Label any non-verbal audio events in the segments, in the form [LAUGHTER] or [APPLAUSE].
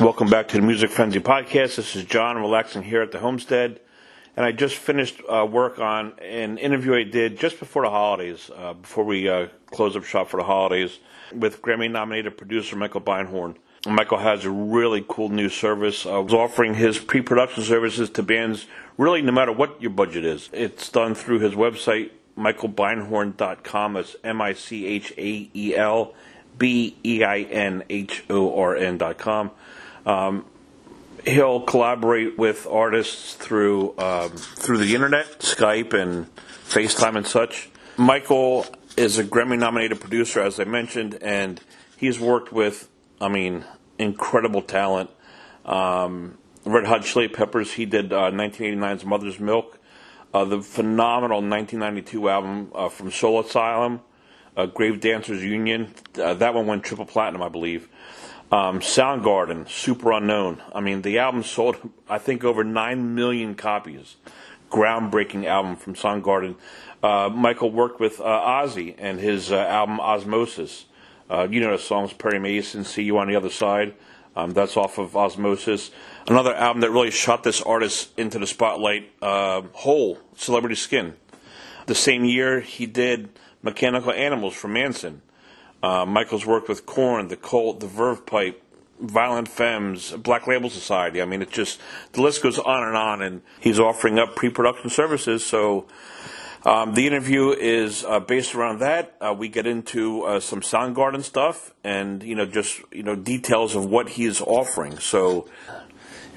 Welcome back to the Music Frenzy Podcast. This is John relaxing here at the homestead. And I just finished uh, work on an interview I did just before the holidays, uh, before we uh, close up shop for the holidays, with Grammy nominated producer Michael Beinhorn. Michael has a really cool new service. Uh, offering his pre production services to bands really no matter what your budget is. It's done through his website, michaelbeinhorn.com. It's M I C H A E L B E I N H O R N.com. Um, he'll collaborate with artists through um, through the internet, Skype, and FaceTime and such. Michael is a Grammy-nominated producer, as I mentioned, and he's worked with, I mean, incredible talent. Um, Red Hot Chili Peppers. He did uh, 1989's Mother's Milk, uh, the phenomenal 1992 album uh, from Soul Asylum, uh, Grave Dancers Union. Uh, that one went triple platinum, I believe. Um, Soundgarden, Superunknown. I mean, the album sold, I think, over 9 million copies. Groundbreaking album from Soundgarden. Uh, Michael worked with uh, Ozzy and his uh, album Osmosis. Uh, you know the songs Perry Mason, See You on the Other Side. Um, that's off of Osmosis. Another album that really shot this artist into the spotlight, uh, Hole, Celebrity Skin. The same year, he did Mechanical Animals for Manson. Uh, Michael's worked with Korn, The Cult, The Verve Pipe, Violent Femmes, Black Label Society. I mean, it just the list goes on and on. And he's offering up pre-production services. So um, the interview is uh, based around that. Uh, we get into uh, some Soundgarden stuff, and you know, just you know, details of what he is offering. So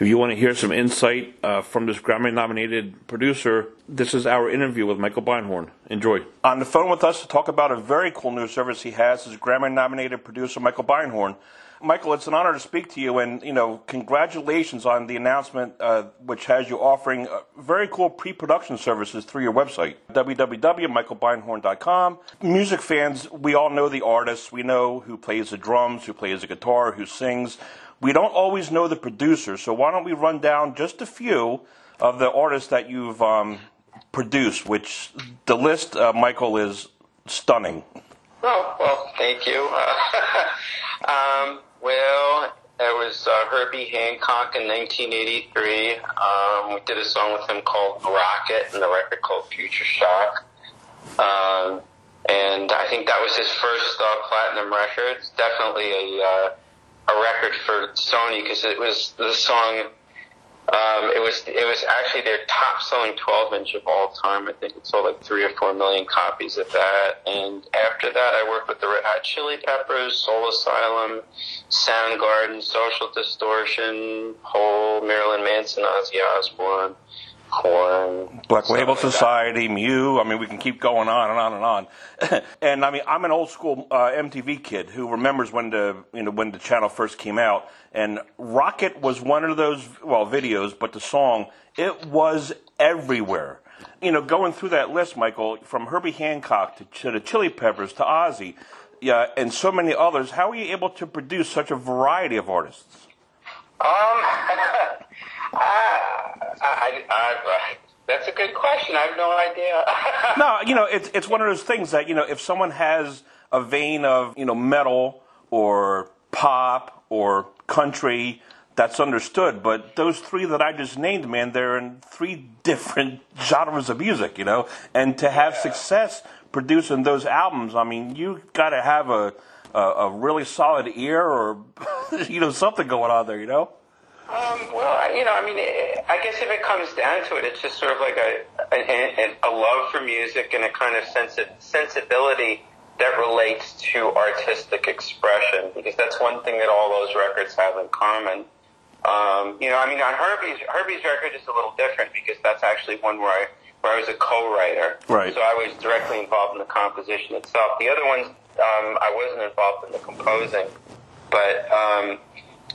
if you want to hear some insight uh, from this Grammy nominated producer, this is our interview with Michael Beinhorn. Enjoy. On the phone with us to talk about a very cool new service he has is Grammy nominated producer Michael Beinhorn. Michael, it's an honor to speak to you, and you know, congratulations on the announcement, uh, which has you offering uh, very cool pre-production services through your website, www.michaelbeinhorn.com. Music fans, we all know the artists. We know who plays the drums, who plays the guitar, who sings. We don't always know the producers, so why don't we run down just a few of the artists that you've um, produced, which the list, uh, Michael, is stunning. Oh, well, thank you. [LAUGHS] um, well, it was uh, Herbie Hancock in 1983. Um, we did a song with him called Rockit and the record called Future Shock. Um, and I think that was his first uh, platinum record. It's definitely a uh, a record for Sony because it was the song. Um, it was it was actually their top selling 12 inch of all time. I think it sold like three or four million copies of that. And after that, I worked with the Red Hot Chili Peppers, Soul Asylum, Soundgarden, Social Distortion, Hole, Marilyn Manson, Ozzy Osbourne. Korn, Black Label Society, Mew. I mean, we can keep going on and on and on. [LAUGHS] and I mean, I'm an old school uh, MTV kid who remembers when the you know when the channel first came out, and Rockit was one of those well videos, but the song it was everywhere. You know, going through that list, Michael, from Herbie Hancock to, to the Chili Peppers to Ozzy, yeah, and so many others. How are you able to produce such a variety of artists? Um, [LAUGHS] I, I, I, that's a good question. I have no idea. [LAUGHS] no, you know, it's it's one of those things that you know, if someone has a vein of you know metal or pop or country, that's understood. But those three that I just named, man, they're in three [LAUGHS] different genres of music, you know, and to have yeah. success producing those albums, I mean, you got to have a, a a really solid ear or [LAUGHS] you know something going on there, you know. Um, well, you know, I mean, I guess if it comes down to it, it's just sort of like a a, a love for music and a kind of sensi- sensibility that relates to artistic expression, because that's one thing that all those records have in common. Um, you know, I mean, on Herbie's Herbie's record is a little different because that's actually one where I where I was a co-writer, right? So I was directly involved in the composition itself. The other ones, um, I wasn't involved in the composing, but um,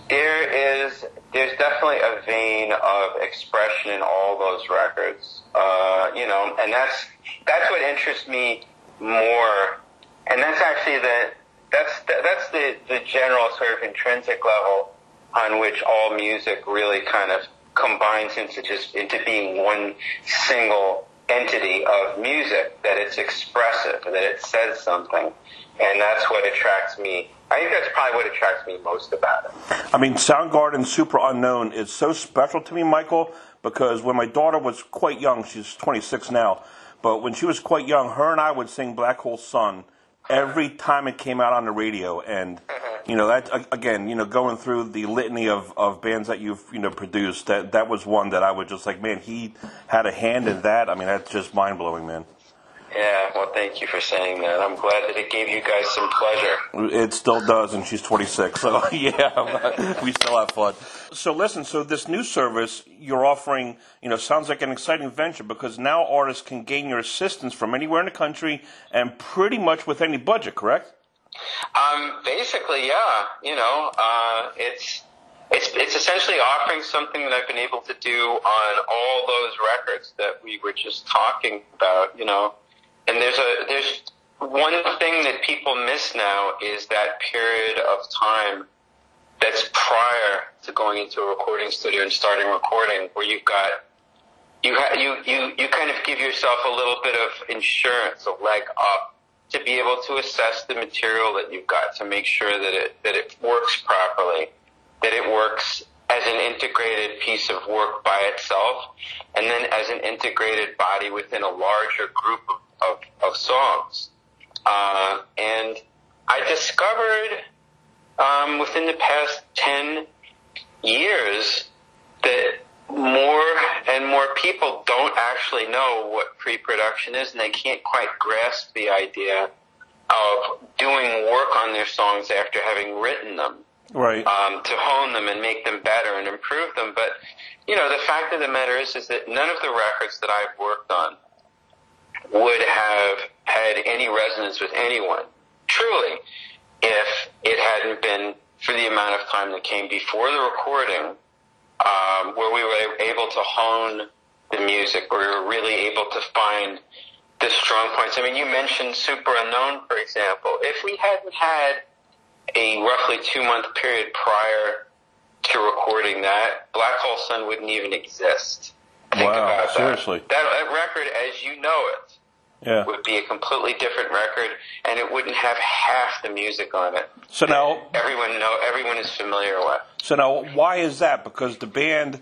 there is there's definitely a vein of expression in all those records. Uh, you know, and that's that's what interests me more. And that's actually the that's the, that's the the general sort of intrinsic level on which all music really kind of combines into just into being one single entity of music that it's expressive and that it says something and that's what attracts me I think that's probably what attracts me most about it. I mean, Soundgarden Superunknown is so special to me, Michael, because when my daughter was quite young, she's 26 now, but when she was quite young, her and I would sing Black Hole Sun every time it came out on the radio, and mm-hmm. you know that again, you know, going through the litany of, of bands that you've you know produced, that that was one that I was just like, man, he had a hand in that. I mean, that's just mind blowing, man. Yeah, well, thank you for saying that. I'm glad that it gave you guys some pleasure. It still does, and she's 26, so [LAUGHS] yeah, [LAUGHS] we still have fun. So listen, so this new service you're offering, you know, sounds like an exciting venture because now artists can gain your assistance from anywhere in the country and pretty much with any budget, correct? Um, basically, yeah. You know, uh, it's it's it's essentially offering something that I've been able to do on all those records that we were just talking about. You know, and there's a there's one thing that people miss now is that period of time that's prior to going into a recording studio and starting recording, where you've got you ha- you you you kind of give yourself a little bit of insurance, a leg up, to be able to assess the material that you've got to make sure that it that it works properly, that it works as an integrated piece of work by itself, and then as an integrated body within a larger group of of, of songs. Uh, and I discovered um, within the past 10 years that more and more people don't actually know what pre-production is and they can't quite grasp the idea of doing work on their songs after having written them. Right. Um, to hone them and make them better and improve them. But, you know, the fact of the matter is, is that none of the records that I've worked on would have had any resonance with anyone, truly, if it hadn't been for the amount of time that came before the recording, um, where we were able to hone the music, where we were really able to find the strong points. I mean, you mentioned Superunknown, for example. If we hadn't had a roughly two month period prior to recording that, Black Hole Sun wouldn't even exist. Think wow, seriously. That. that. record, as you know it, yeah. would be a completely different record, and it wouldn't have half the music on it. So now everyone know everyone is familiar with. So now, why is that? Because the band,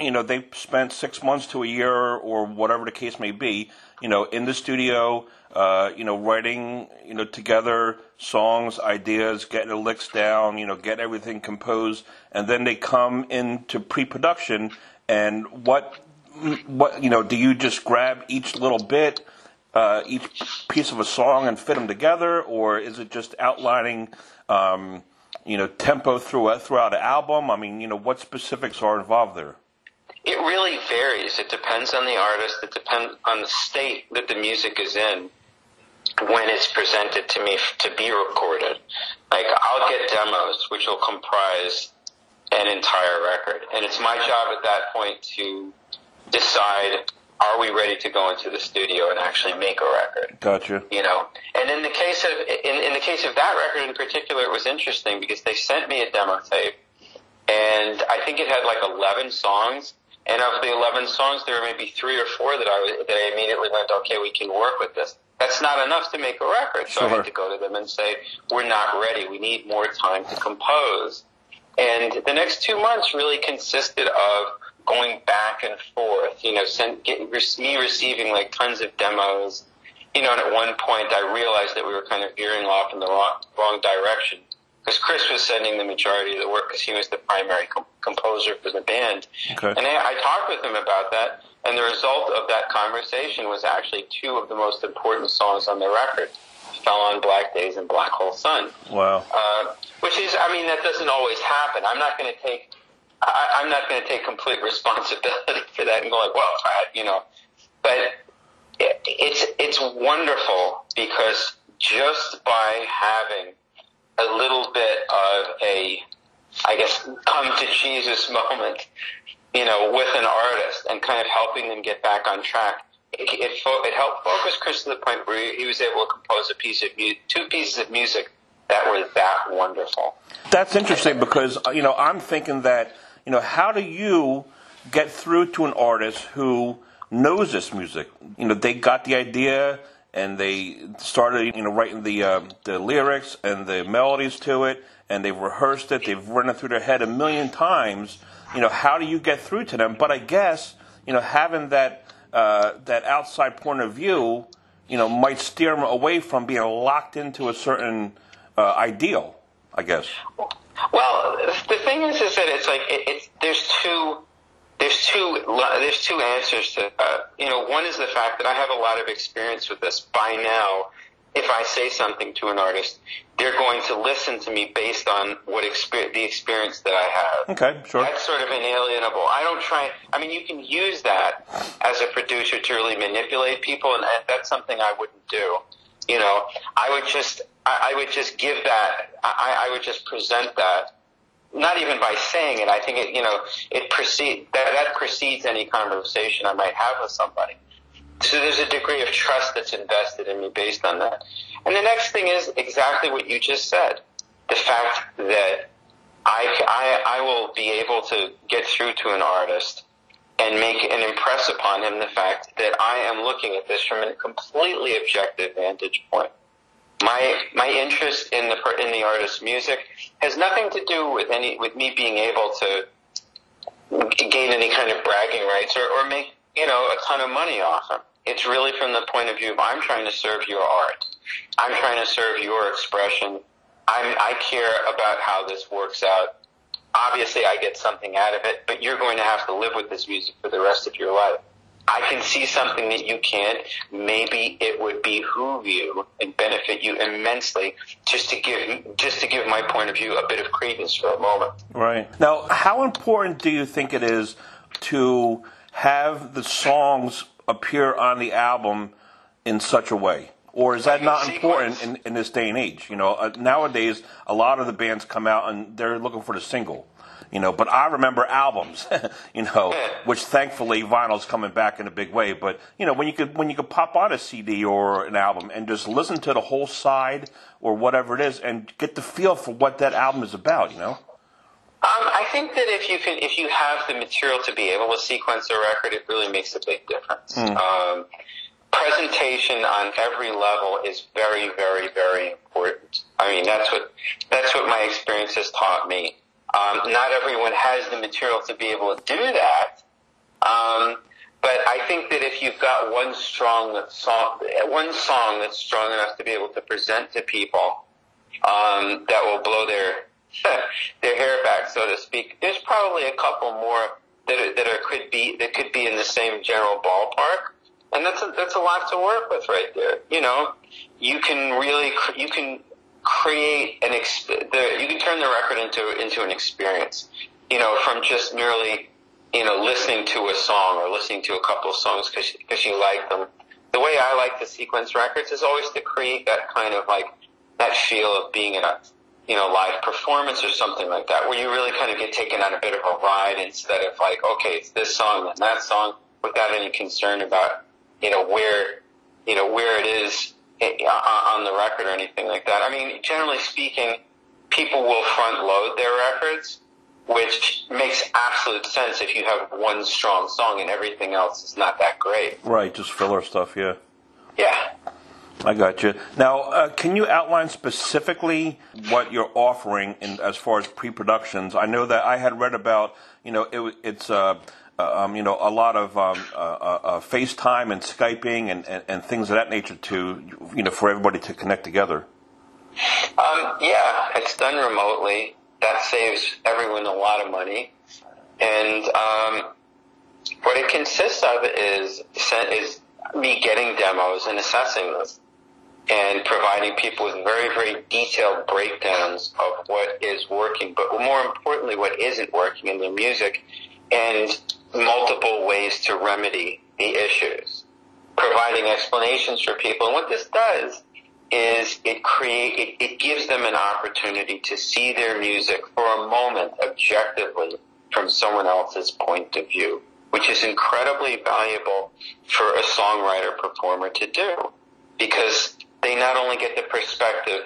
you know, they spent six months to a year or whatever the case may be, you know, in the studio, uh, you know, writing, you know, together songs, ideas, getting the licks down, you know, get everything composed, and then they come into pre-production. And what, what, you know, do you just grab each little bit? Uh, each piece of a song and fit them together, or is it just outlining, um, you know, tempo throughout throughout an album? I mean, you know, what specifics are involved there? It really varies. It depends on the artist. It depends on the state that the music is in when it's presented to me to be recorded. Like I'll get demos, which will comprise an entire record, and it's my job at that point to decide are we ready to go into the studio and actually make a record? Gotcha. You know, and in the case of in, in the case of that record in particular, it was interesting because they sent me a demo tape, and I think it had like eleven songs. And of the eleven songs, there were maybe three or four that I that I immediately went, okay, we can work with this. That's not enough to make a record, so sure. I had to go to them and say, we're not ready. We need more time to compose. And the next two months really consisted of going back and forth, you know, send, get, me receiving like tons of demos, you know, and at one point I realized that we were kind of veering off in the wrong, wrong direction because Chris was sending the majority of the work because he was the primary com- composer for the band. Okay. And I, I talked with him about that, and the result of that conversation was actually two of the most important songs on the record. Fell on Black Days and Black Hole Sun. Wow. Uh, which is, I mean, that doesn't always happen. I'm not going to take I, I'm not going to take complete responsibility [LAUGHS] for that and go like, well, I, you know, but it, it's it's wonderful because just by having a little bit of a, I guess, come to Jesus [LAUGHS] moment, you know, with an artist and kind of helping them get back on track. It, it, it helped focus Chris to the point where he was able to compose a piece of mu- two pieces of music that were that wonderful. That's interesting because uh, you know I'm thinking that you know, how do you get through to an artist who knows this music? You know, they got the idea and they started, you know, writing the uh, the lyrics and the melodies to it, and they've rehearsed it. They've run it through their head a million times. You know, how do you get through to them? But I guess, you know, having that uh, that outside point of view, you know, might steer them away from being locked into a certain uh, ideal. I guess. Well, the thing is, is that it's like it, it's there's two there's two there's two answers to uh, you know one is the fact that I have a lot of experience with this by now. If I say something to an artist, they're going to listen to me based on what exper- the experience that I have. Okay, sure. That's sort of inalienable. I don't try. I mean, you can use that as a producer to really manipulate people, and that's something I wouldn't do. You know, I would just I, I would just give that. I, I would just present that not even by saying it. I think it, you know, it precedes that, that precedes any conversation I might have with somebody. So there's a degree of trust that's invested in me based on that. And the next thing is exactly what you just said. The fact that I, I, I will be able to get through to an artist and make and impress upon him the fact that I am looking at this from a completely objective vantage point. My my interest in the in the artist's music has nothing to do with any with me being able to gain any kind of bragging rights or, or make you know a ton of money off him. It's really from the point of view of I'm trying to serve your art. I'm trying to serve your expression. I'm, I care about how this works out. Obviously, I get something out of it, but you're going to have to live with this music for the rest of your life. I can see something that you can't. Maybe it would behoove you and benefit you immensely just to give just to give my point of view a bit of credence for a moment. Right. Now, how important do you think it is to have the songs appear on the album in such a way? Or is that not important in, in this day and age? You know, uh, nowadays a lot of the bands come out and they're looking for the single you know. But I remember albums, [LAUGHS] you know, which thankfully vinyl's coming back in a big way. But you know, when you could when you could pop on a CD or an album and just listen to the whole side or whatever it is, and get the feel for what that album is about, you know. Um, I think that if you can, if you have the material to be able to sequence a record, it really makes a big difference. Mm. Um, presentation on every level is very, very, very important. I mean, that's what that's what my experience has taught me. Um, not everyone has the material to be able to do that. Um, but I think that if you've got one strong song, one song that's strong enough to be able to present to people, um, that will blow their [LAUGHS] their hair back, so to speak. There's probably a couple more that are, that are could be that could be in the same general ballpark, and that's a, that's a lot to work with right there. You know, you can really you can create an exp- the, you can turn the record into into an experience. You know, from just merely you know listening to a song or listening to a couple of songs because cause you like them. The way I like to sequence records is always to create that kind of like that feel of being in a you know live performance or something like that, where you really kind of get taken on a bit of a ride instead of like okay, it's this song and that song without any concern about you know where you know where it is on the record or anything like that. I mean, generally speaking, people will front load their records, which makes absolute sense if you have one strong song and everything else is not that great. Right, just filler stuff, yeah. Yeah. I got you. Now, uh, can you outline specifically what you're offering in, as far as pre-productions? I know that I had read about, you know, it, it's uh, uh, um, you know, a lot of um, uh, uh, uh, FaceTime and Skyping and, and, and, things of that nature to, you know, for everybody to connect together. Um, yeah, it's done remotely. That saves everyone a lot of money. And um, what it consists of is is me getting demos and assessing them and providing people with very, very detailed breakdowns of what is working, but more importantly, what isn't working in their music and multiple ways to remedy the issues, providing explanations for people. And what this does is it create it, it gives them an opportunity to see their music for a moment objectively from someone else's point of view, which is incredibly valuable for a songwriter performer to do because they not only get the perspective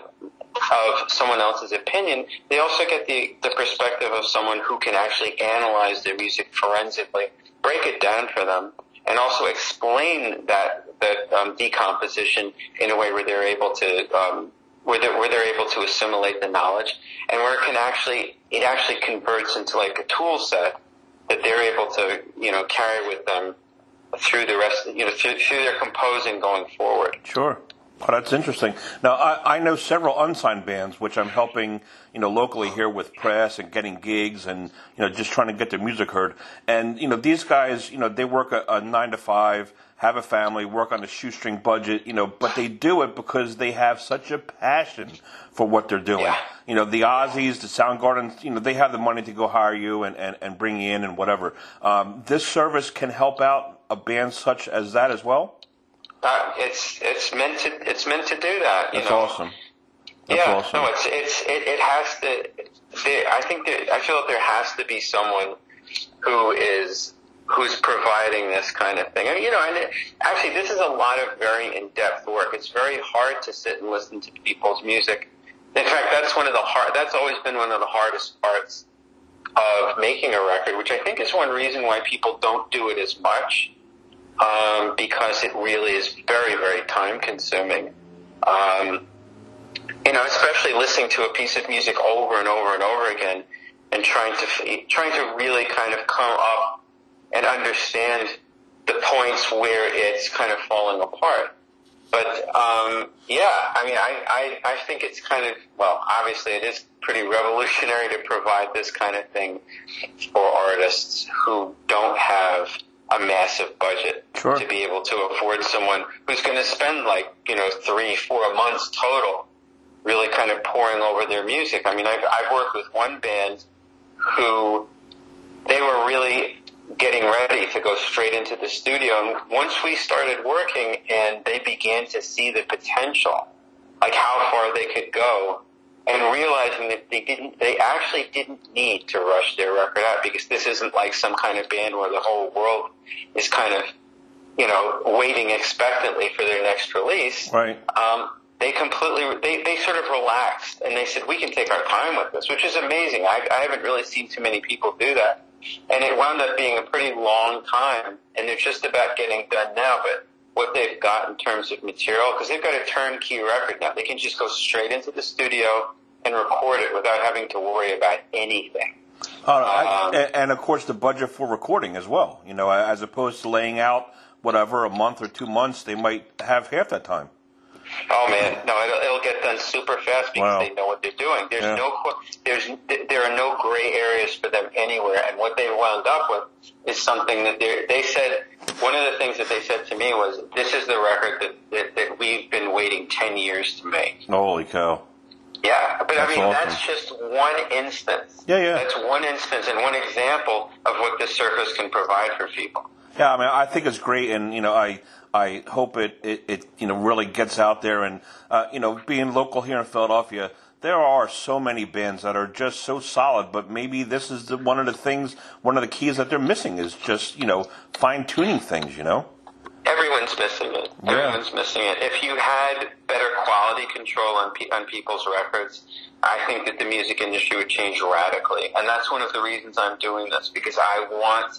of someone else's opinion, they also get the, the perspective of someone who can actually analyze their music forensically, break it down for them, and also explain that that um, decomposition in a way where they're able to um, where they're, where they're able to assimilate the knowledge, and where it can actually it actually converts into like a tool set that they're able to you know carry with them through the rest you know through, through their composing going forward. Sure. Oh, that's interesting. Now, I, I know several unsigned bands, which I'm helping, you know, locally here with press and getting gigs and, you know, just trying to get their music heard. And, you know, these guys, you know, they work a, a nine to five, have a family, work on a shoestring budget, you know, but they do it because they have such a passion for what they're doing. Yeah. You know, the Ozzys, the Soundgarden, you know, they have the money to go hire you and, and, and bring you in and whatever. Um, this service can help out a band such as that as well? Uh, it's it's meant to it's meant to do that. You That's know? awesome. That's yeah, awesome. no, it's it's it, it has to. There, I think that I feel that there has to be someone who is who's providing this kind of thing. And you know, and it, actually, this is a lot of very in depth work. It's very hard to sit and listen to people's music. In fact, that's one of the hard. That's always been one of the hardest parts of making a record, which I think is one reason why people don't do it as much um, because it really is very, very time consuming. Um, you know, especially listening to a piece of music over and over and over again, and trying to trying to really kind of come up and understand the points where it's kind of falling apart. But um, yeah, I mean, I, I I think it's kind of well, obviously it is pretty revolutionary to provide this kind of thing for artists who don't have a massive budget Sure. to be able to afford someone who's going to spend like you know three, four months total, really kind of pouring over their music. I mean, I've I've worked with one band who they were really getting ready to go straight into the studio, and once we started working and they began to see the potential, like how far they could go. And realizing that they didn't, they actually didn't need to rush their record out because this isn't like some kind of band where the whole world is kind of, you know, waiting expectantly for their next release. Right. Um, they completely, they, they sort of relaxed and they said, we can take our time with this, which is amazing. I, I haven't really seen too many people do that. And it wound up being a pretty long time and they're just about getting done now, but what they've got in terms of material, because they've got a turnkey record now. They can just go straight into the studio and record it without having to worry about anything. Uh, Um, and, and of course, the budget for recording as well. You know, as opposed to laying out whatever a month or two months, they might have half that time. Oh man, no, it'll, it'll get done super fast because Wow. they know what they're doing. There's Yeah. no, there's, there are no gray areas for them anywhere. And what they wound up with is something that they they said. One of the things that they said to me was, "This is the record that that, that we've been waiting ten years to make." Holy cow! Yeah, but That's I mean awesome. that's just one instance. Yeah, yeah. That's one instance and one example of what this service can provide for people. Yeah, I mean, I think it's great, and you know, I I hope it it, it you know really gets out there, and uh, you know, being local here in Philadelphia. There are so many bands that are just so solid, but maybe this is the, one of the things, one of the keys that they're missing is just you know fine tuning things. You know, Everyone's missing it. Yeah. Everyone's missing it. If you had better quality control on pe- on people's records, I think that the music industry would change radically. And that's one of the reasons I'm doing this because I want.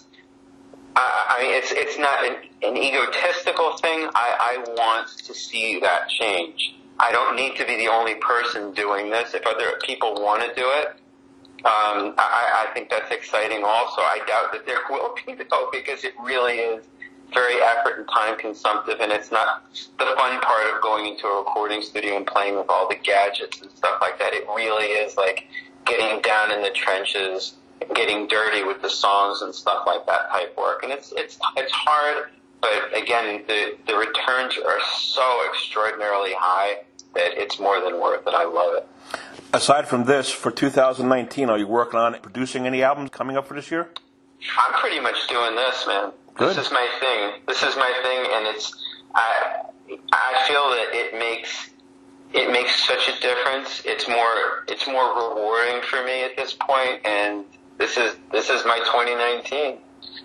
I, I mean, it's it's not an, an egotistical thing. I, I want to see that change. I don't need to be the only person doing this. If other people want to do it, um, I, I think that's exciting. Also, I doubt that there will be though, because it really is very effort and time consumptive, and it's not the fun part of going into a recording studio and playing with all the gadgets and stuff like that. It really is like getting down in the trenches, getting dirty with the songs and stuff like that type work, and it's it's it's hard. But again, the the returns are so extraordinarily high that it's more than worth it. I love it. aside from this, for 2019, are you working on producing any albums coming up for this year? I'm pretty much doing this, man. Good. This is my thing. This is my thing, and it's I I feel that it makes it makes such a difference. It's more it's more rewarding for me at this point, and this is this is my 2019.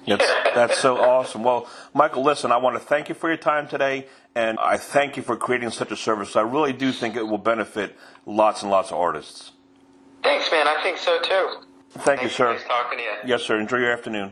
That's, that's so [LAUGHS] awesome. Well, Michael, listen, I want to thank you for your time today, and I thank you for creating such a service. I really do think it will benefit lots and lots of artists. Thanks, man. I think so too. Thank you, sir. Nice talking to you. Yes, sir. Enjoy your afternoon.